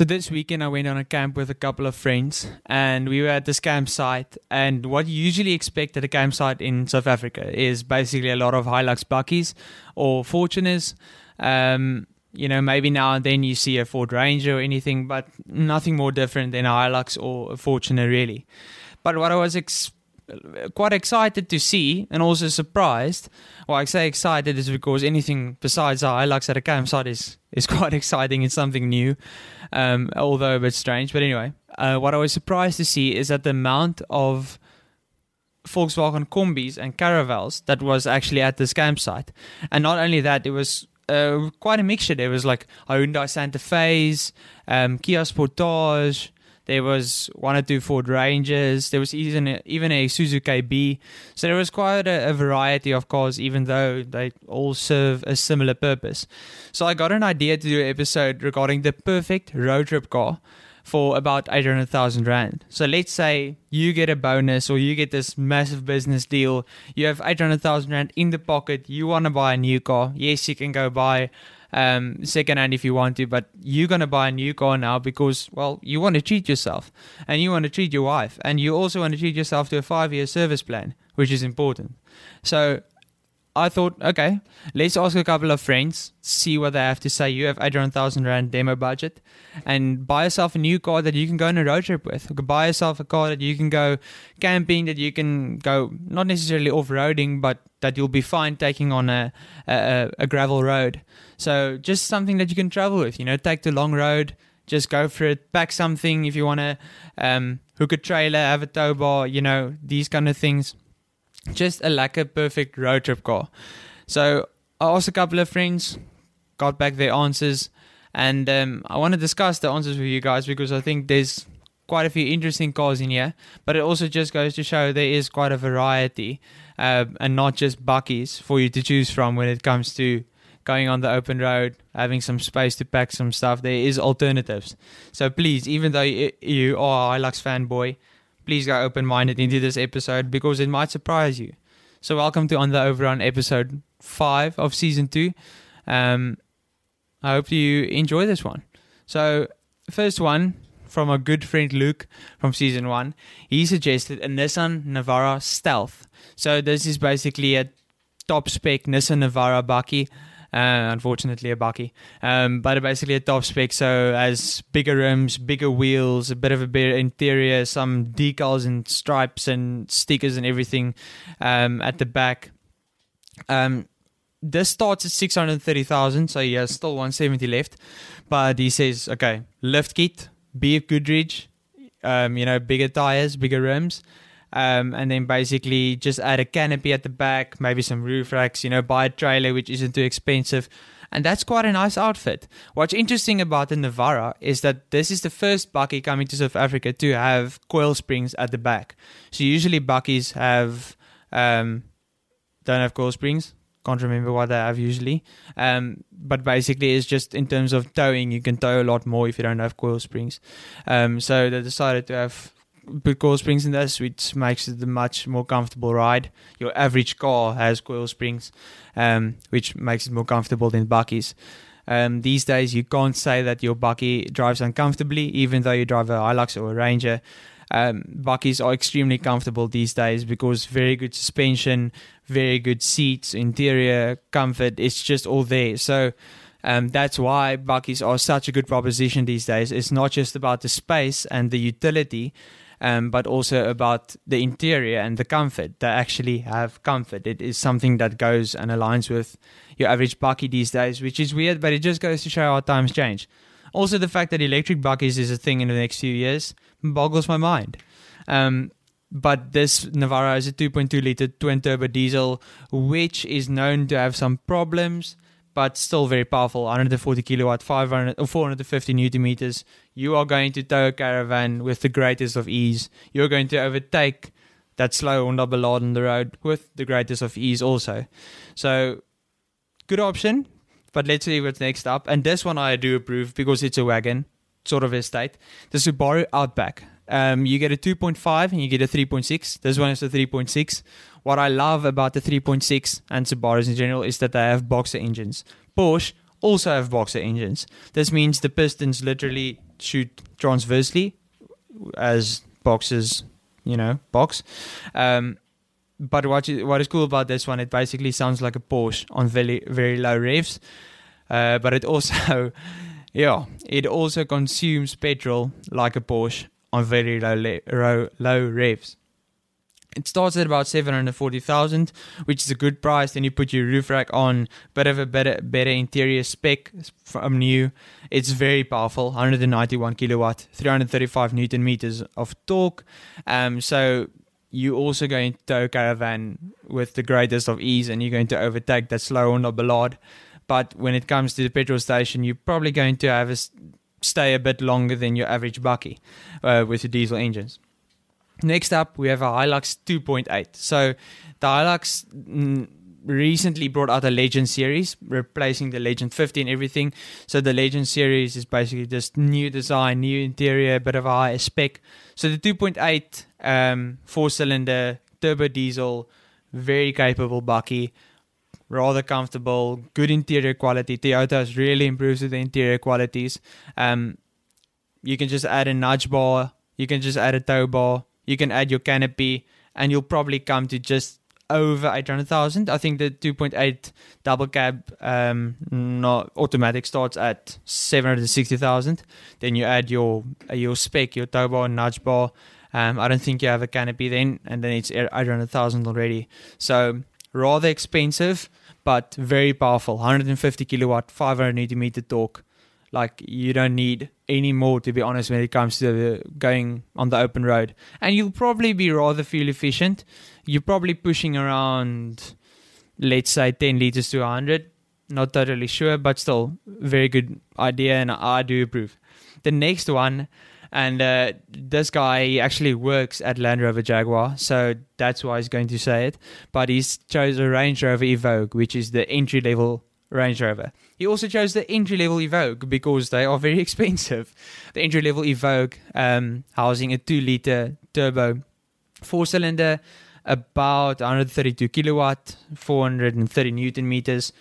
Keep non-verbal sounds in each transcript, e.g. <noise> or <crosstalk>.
So this weekend I went on a camp with a couple of friends and we were at this campsite and what you usually expect at a campsite in South Africa is basically a lot of Hilux Bakkies or Fortuners. Um, you know, maybe now and then you see a Ford Ranger or anything, but nothing more different than a Hilux or a Fortuner really. But what I was ex- quite excited to see and also surprised. Well, I say excited is because anything besides a Hilux at a campsite is, is <laughs> quite exciting. It's something new, um, although a bit strange. But anyway, uh, what I was surprised to see is that the amount of Volkswagen Kombis and Caravelles that was actually at this campsite. And not only that, it was uh, quite a mixture. There was like Hyundai Santa Fe's, um, Kia Sportage, there was one or two Ford Rangers. There was even a, even a Suzuki B. So there was quite a, a variety of cars, even though they all serve a similar purpose. So I got an idea to do an episode regarding the perfect road trip car for about 800,000 Rand. So let's say you get a bonus or you get this massive business deal. You have 800,000 Rand in the pocket. You want to buy a new car. Yes, you can go buy um, secondhand if you want to, but you're gonna buy a new car now because well, you want to treat yourself and you want to treat your wife and you also want to treat yourself to a five-year service plan, which is important. So I thought, okay, let's ask a couple of friends, see what they have to say. You have 800,000 Rand demo budget and buy yourself a new car that you can go on a road trip with. Buy yourself a car that you can go camping, that you can go not necessarily off roading, but that you'll be fine taking on a, a, a gravel road. So just something that you can travel with, you know, take the long road, just go for it, pack something if you want to um, hook a trailer, have a tow bar, you know, these kind of things just a lekker perfect road trip car. So I asked a couple of friends, got back their answers, and um, I want to discuss the answers with you guys because I think there's quite a few interesting cars in here, but it also just goes to show there is quite a variety uh, and not just bakkies for you to choose from when it comes to going on the open road, having some space to pack some stuff. There is alternatives. So please, even though you are a Hilux fanboy, please go open minded into this episode because it might surprise you. So, welcome to On the Overrun episode 5 of season 2. Um, I hope you enjoy this one. So, first one from our good friend Luke from season 1, he suggested a Nissan Navara Stealth. So, this is basically a top spec Nissan Navara Bakkie uh, unfortunately, a Bakkie. Um, but basically a top spec, so as bigger rims, bigger wheels, a bit of a better interior, some decals and stripes and stickers and everything um, at the back. Um, this starts at 630,000, so he has still 170 left. But he says, okay, lift kit, be Goodrich, um, you know, bigger tires, bigger rims. Um, and then basically just add a canopy at the back, maybe some roof racks, you know, buy a trailer which isn't too expensive. And that's quite a nice outfit. What's interesting about the Navara is that this is the first Bakkie coming to South Africa to have coil springs at the back. So usually Bakkies have um, don't have coil springs. Can't remember what they have usually. Um, but basically, it's just in terms of towing, you can tow a lot more if you don't have coil springs. Um, so they decided to have put coil springs in this, which makes it a much more comfortable ride. Your average car has coil springs, um, which makes it more comfortable than Bakkies. Um, these days, you can't say that your Bakkie drives uncomfortably, even though you drive a Hilux or a Ranger. Um, Bakkies are extremely comfortable these days because very good suspension, very good seats, interior comfort. It's just all there. So um, that's why Bakkies are such a good proposition these days. It's not just about the space and the utility, um, but also about the interior and the comfort. They actually have comfort. It is something that goes and aligns with your average Bakkie these days, which is weird, but it just goes to show how times change. Also, the fact that electric Bakkies is a thing in the next few years boggles my mind. Um, but this Navara is a 2.2 liter twin turbo diesel, which is known to have some problems but still very powerful. 140 kilowatt 500 or uh, 450 newton meters. You are going to tow a caravan with the greatest of ease. You're going to overtake that slow Honda Ballade on the road with the greatest of ease also. So good option but let's see what's next up. And this one I do approve because it's a wagon sort of estate. The Subaru Outback um, you get a 2.5 and you get a 3.6 this one is a 3.6 what I love about the 3.6 and Subarus in general is that they have boxer engines. Porsche also have boxer engines. This means the pistons literally shoot transversely as boxes, you know, box. Um, but what is, what is cool about this one, it basically sounds like a Porsche on very very low revs, uh, but it also, <laughs> yeah, it also consumes petrol like a Porsche on very low low, low revs. It starts at about seven hundred forty thousand, which is a good price. Then you put your roof rack on, bit of a better better interior spec from new. It's very powerful, 191 kilowatt, 335 newton meters of torque. Um, so you're also going to tow caravan with the greatest of ease, and you're going to overtake that slow Honda Ballade. But when it comes to the petrol station, you're probably going to have a stay a bit longer than your average bakkie uh, with the diesel engines. Next up, we have a Hilux 2.8. So the Hilux mm, recently brought out a Legend series, replacing the Legend 50 and everything. So the Legend series is basically just new design, new interior, a bit of a higher spec. So the 2.8 um, four-cylinder turbo diesel, very capable bakkie, rather comfortable, good interior quality. Toyota has really improved the interior qualities. Um, you can just add a nudge bar, you can just add a tow bar you can add your canopy, and you'll probably come to just over 800,000. I think the 2.8 double cab um, not automatic starts at 760,000. Then you add your uh, your spec, your tow bar, nudge bar. Um, I don't think you have a canopy then, and then it's 800,000 already. So rather expensive, but very powerful. 150 kilowatt, 500 newton meter torque. Like you don't need any more to be honest when it comes to going on the open road, and you'll probably be rather fuel efficient. You're probably pushing around, let's say, 10 liters to 100. Not totally sure, but still very good idea, and I do approve. The next one, and uh, this guy actually works at Land Rover Jaguar, so that's why he's going to say it. But he's chose a Range Rover Evoque, which is the entry level Range Rover. He also chose the entry level Evoque because they are very <laughs> expensive. The entry level Evoque, um, housing a 2 liter turbo, four cylinder, about 132 kilowatt, 430 newton meters,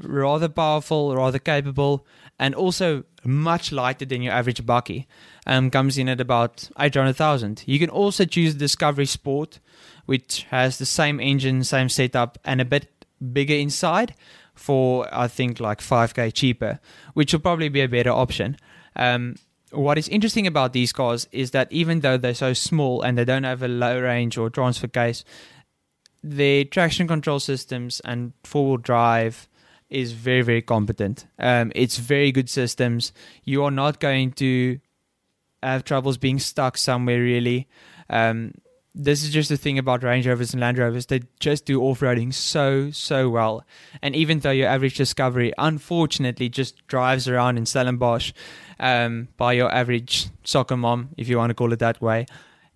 rather powerful, rather capable, and also much lighter than your average bakkie. Um, comes in at about 800,000. You can also choose Discovery Sport, which has the same engine, same setup, and a bit bigger inside for I think like 5k cheaper, which will probably be a better option. Um, what is interesting about these cars is that even though they're so small and they don't have a low range or transfer case, their traction control systems and four wheel drive is very very competent. Um, it's very good systems. You are not going to have troubles being stuck somewhere really. Um, this is just the thing about Range Rovers and Land Rovers. They just do off roading so, so well. And even though your average Discovery, unfortunately, just drives around in Stellenbosch um, by your average soccer mom, if you want to call it that way,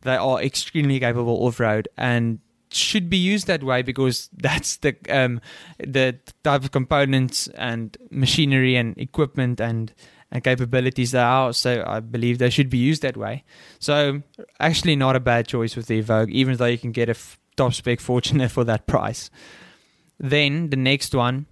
they are extremely capable off road and should be used that way because that's the um, the type of components and machinery and equipment and and capabilities there are. So I believe they should be used that way. So actually, not a bad choice with the Evoque, even though you can get a f- top spec Fortuner for that price. Then the next one,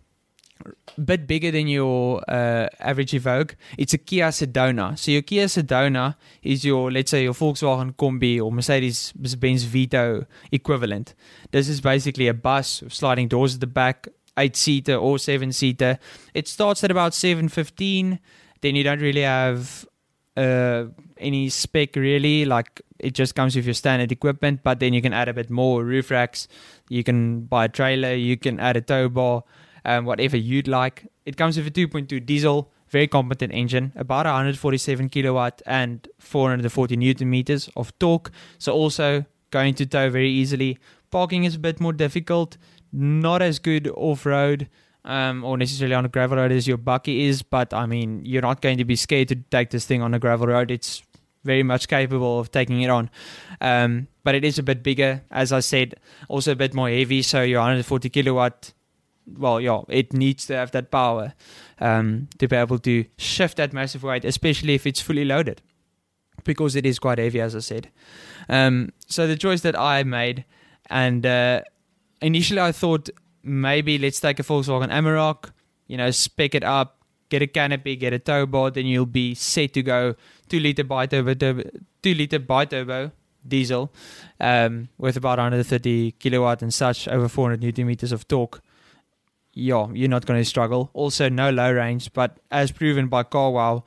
bit bigger than your uh, average Evoque. It's a Kia Sedona. So your Kia Sedona is your, let's say, your Volkswagen Kombi or Mercedes-Benz Vito equivalent. This is basically a bus with sliding doors at the back, eight seater or seven seater. It starts at about seven fifteen then you don't really have uh, any spec really. Like it just comes with your standard equipment, but then you can add a bit more roof racks. You can buy a trailer. You can add a tow bar, um, whatever you'd like. It comes with a 2.2 diesel, very competent engine, about 147 kilowatt and 440 newton meters of torque. So also going to tow very easily. Parking is a bit more difficult, not as good off road um, or necessarily on a gravel road as your bakkie is, but I mean, you're not going to be scared to take this thing on a gravel road. It's very much capable of taking it on. Um, but it is a bit bigger, as I said, also a bit more heavy. So your 140 kilowatt, well, yeah, it needs to have that power um, to be able to shift that massive weight, especially if it's fully loaded, because it is quite heavy, as I said. Um, so the choice that I made, and uh, initially I thought maybe let's take a Volkswagen Amarok, you know, spec it up, get a canopy, get a tow bar, then you'll be set to go two liter bi-turbo, turbo, two liter bi-turbo diesel um, with about 130 kilowatt and such over 400 newton meters of torque. Yeah, you're not going to struggle. Also, no low range, but as proven by CarWow,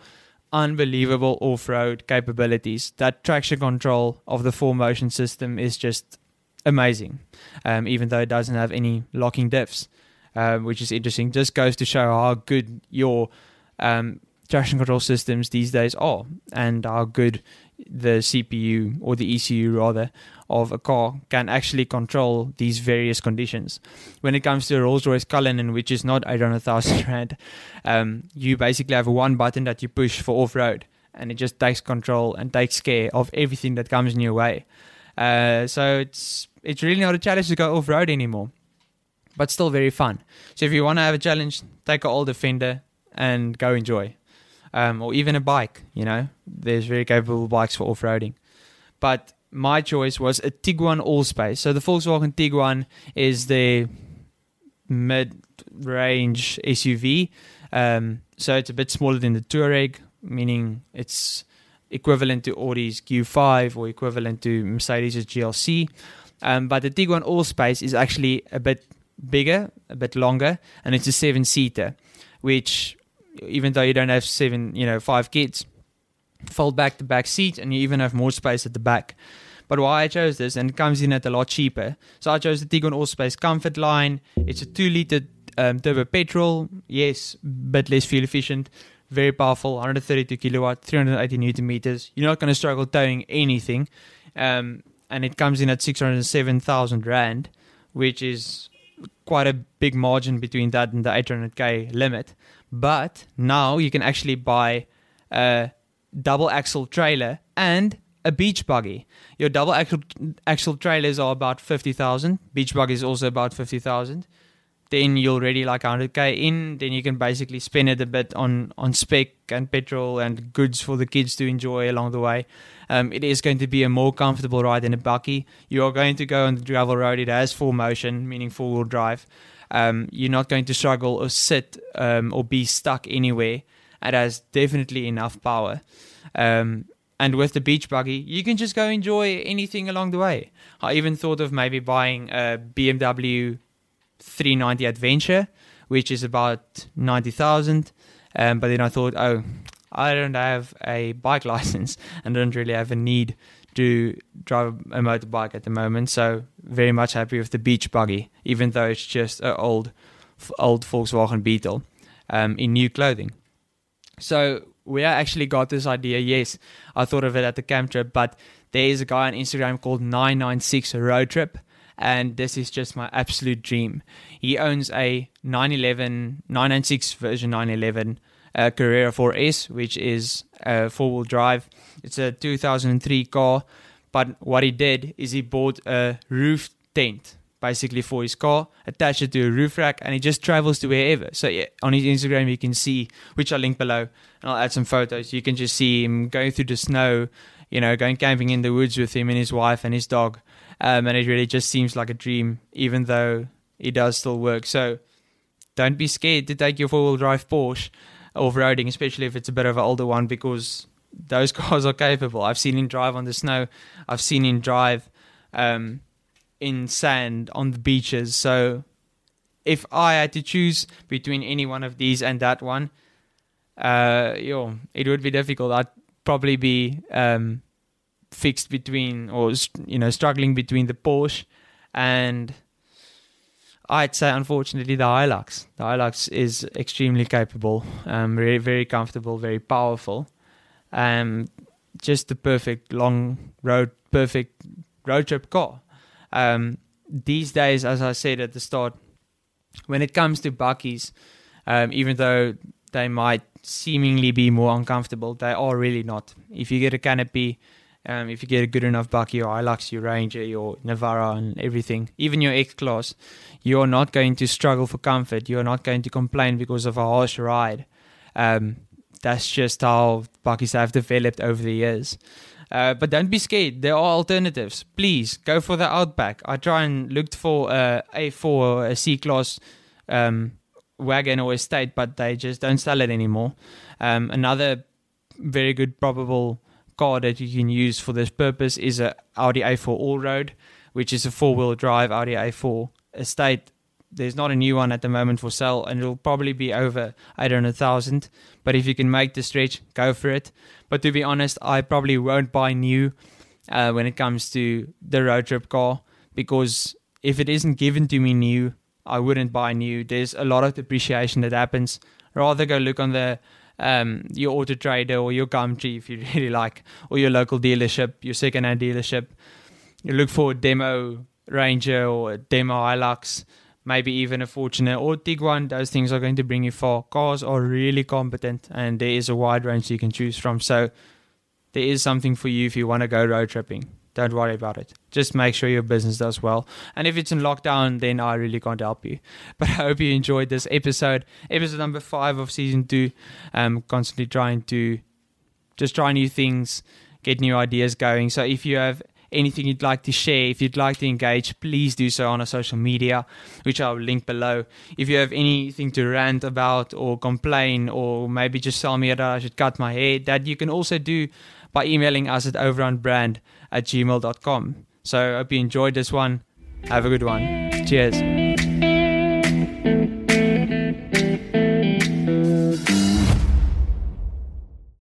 unbelievable off-road capabilities. That traction control of the four motion system is just amazing, um, even though it doesn't have any locking diffs, um, which is interesting. Just goes to show how good your um, traction control systems these days are, and how good the CPU or the ECU rather of a car can actually control these various conditions. When it comes to a Rolls Royce Cullinan, which is not 800,000 <laughs> Rand, um, you basically have one button that you push for off road and it just takes control and takes care of everything that comes in your way. Uh, so it's it's really not a challenge to go off road anymore, but still very fun. So if you want to have a challenge, take an old Defender and go enjoy, um, or even a bike. You know, there's very capable bikes for off roading. But my choice was a Tiguan Allspace. So the Volkswagen Tiguan is the mid-range SUV. Um, so it's a bit smaller than the Touareg, meaning it's equivalent to Audi's Q5 or equivalent to Mercedes' GLC. Um, but the Tiguan Allspace is actually a bit bigger, a bit longer, and it's a seven-seater, which even though you don't have seven, you know, five kids, fold back the back seat, and you even have more space at the back. But why I chose this, and it comes in at a lot cheaper. So I chose the Tiguan Allspace Comfort Line. It's a two-liter um, turbo petrol, yes, but less fuel efficient. Very powerful, 132 kilowatt, 380 newton meters. You're not going to struggle towing anything. Um, and it comes in at 607,000 Rand, which is quite a big margin between that and the 800k limit. But now you can actually buy a double axle trailer and a beach buggy. Your double axle axle trailers are about 50,000. Beach buggy is also about 50,000 then you're already like 100k in then you can basically spend it a bit on on spec and petrol and goods for the kids to enjoy along the way um, it is going to be a more comfortable ride than a buggy. you are going to go on the gravel road it has 4MOTION meaning four wheel drive um, you're not going to struggle or sit um, or be stuck anywhere it has definitely enough power um, and with the beach buggy, you can just go enjoy anything along the way. I even thought of maybe buying a BMW 390 Adventure, which is about 90,000. Um, but then I thought, oh, I don't have a bike <laughs> license and don't really have a need to drive a motorbike at the moment. So very much happy with the beach buggy, even though it's just an old, old Volkswagen Beetle um, in new clothing. So we actually got this idea. Yes, I thought of it at the camp trip, but there is a guy on Instagram called 996 Road Trip and this is just my absolute dream. He owns a 911, 996 version 911 uh, Carrera 4S, which is a four wheel drive. It's a 2003 car, but what he did is he bought a roof tent basically for his car, attached it to a roof rack, and he just travels to wherever. So yeah, on his Instagram, you can see, which I'll link below, and I'll add some photos. You can just see him going through the snow, you know, going camping in the woods with him and his wife and his dog um, and it really just seems like a dream, even though it does still work. So don't be scared to take your four wheel drive Porsche off roading, especially if it's a bit of an older one, because those <laughs> cars are capable. I've seen him drive on the snow. I've seen him drive um, in sand on the beaches. So if I had to choose between any one of these and that one, uh, yo, it would be difficult. I'd probably be um, fixed between or you know struggling between the Porsche and I'd say unfortunately the Hilux. The Hilux is extremely capable, um, very very comfortable, very powerful, um, just the perfect long road, perfect road trip car. Um, these days, as I said at the start, when it comes to bakkies, um, even though they might seemingly be more uncomfortable, they are really not. If you get a canopy um, if you get a good enough bakkie, your Hilux, your Ranger, your Navara, and everything, even your X Class, you're not going to struggle for comfort. You're not going to complain because of a harsh ride. Um, that's just how bakkies have developed over the years. Uh, but don't be scared. There are alternatives. Please go for the Outback. I try and looked for a A4 a C class um, wagon or estate, but they just don't sell it anymore. Um, another very good probable car that you can use for this purpose is a Audi A4 All Road, which is a four-wheel drive Audi A4 estate. There's not a new one at the moment for sale, and it'll probably be over 800,000. But if you can make the stretch, go for it. But to be honest, I probably won't buy new uh, when it comes to the road trip car because if it isn't given to me new, I wouldn't buy new. There's a lot of depreciation that happens. Rather go look on the um, your auto trader or your Gumtree if you <laughs> really like, or your local dealership, your second-hand dealership. You look for a demo Ranger or a demo Hilux, maybe even a Fortuner or Tiguan. Those things are going to bring you far. Cars are really competent, and there is a wide range you can choose from. So there is something for you if you want to go road tripping. Don't worry about it. Just make sure your business does well. And if it's in lockdown, then I really can't help you. <laughs> But I hope you enjoyed this episode, episode number five of season two. I'm constantly trying to just try new things, get new ideas going. So if you have anything you'd like to share, if you'd like to engage, please do so on our social media, which I'll link below. If you have anything to rant about or complain, or maybe just tell me that I should cut my hair, that you can also do by emailing us at overrunbrand at gmail.com. So I hope you enjoyed this one. Have a good one. Cheers.